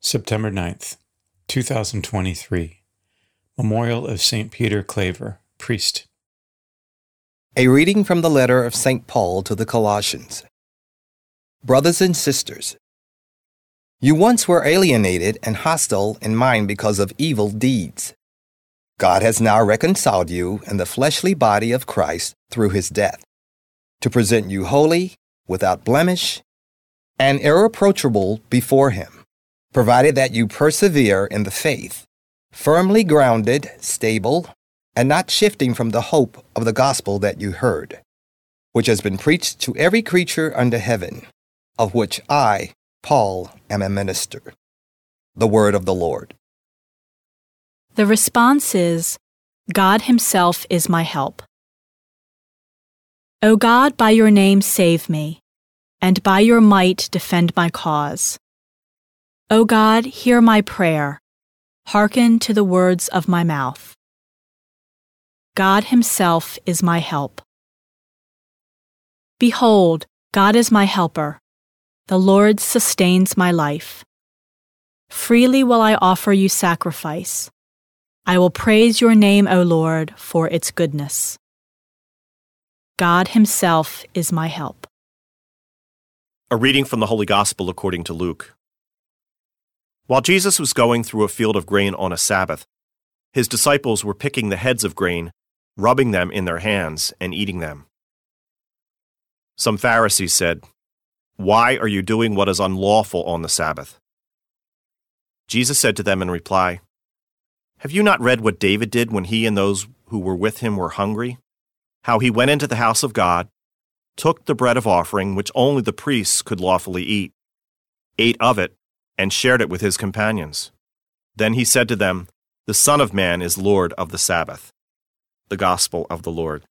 September 9th, 2023. Memorial of St. Peter Claver, priest. A reading from the letter of St. Paul to the Colossians. Brothers and sisters, you once were alienated and hostile in mind because of evil deeds. God has now reconciled you in the fleshly body of Christ through his death, to present you holy, without blemish, and irreproachable before him, provided that you persevere in the faith, firmly grounded, stable, and not shifting from the hope of the gospel that you heard, which has been preached to every creature under heaven, of which I, Paul, am a minister. The word of the Lord. The response is God Himself is my help. O God, by your name save me, and by your might defend my cause. O God, hear my prayer. Hearken to the words of my mouth. God Himself is my help. Behold, God is my helper. The Lord sustains my life. Freely will I offer you sacrifice. I will praise your name, O Lord, for its goodness. God Himself is my help. A reading from the Holy Gospel according to Luke. While Jesus was going through a field of grain on a Sabbath, his disciples were picking the heads of grain, rubbing them in their hands, and eating them. Some Pharisees said, Why are you doing what is unlawful on the Sabbath? Jesus said to them in reply, Have you not read what David did when he and those who were with him were hungry? How he went into the house of God, took the bread of offering which only the priests could lawfully eat, ate of it, and shared it with his companions. Then he said to them, The Son of Man is Lord of the Sabbath. The Gospel of the Lord.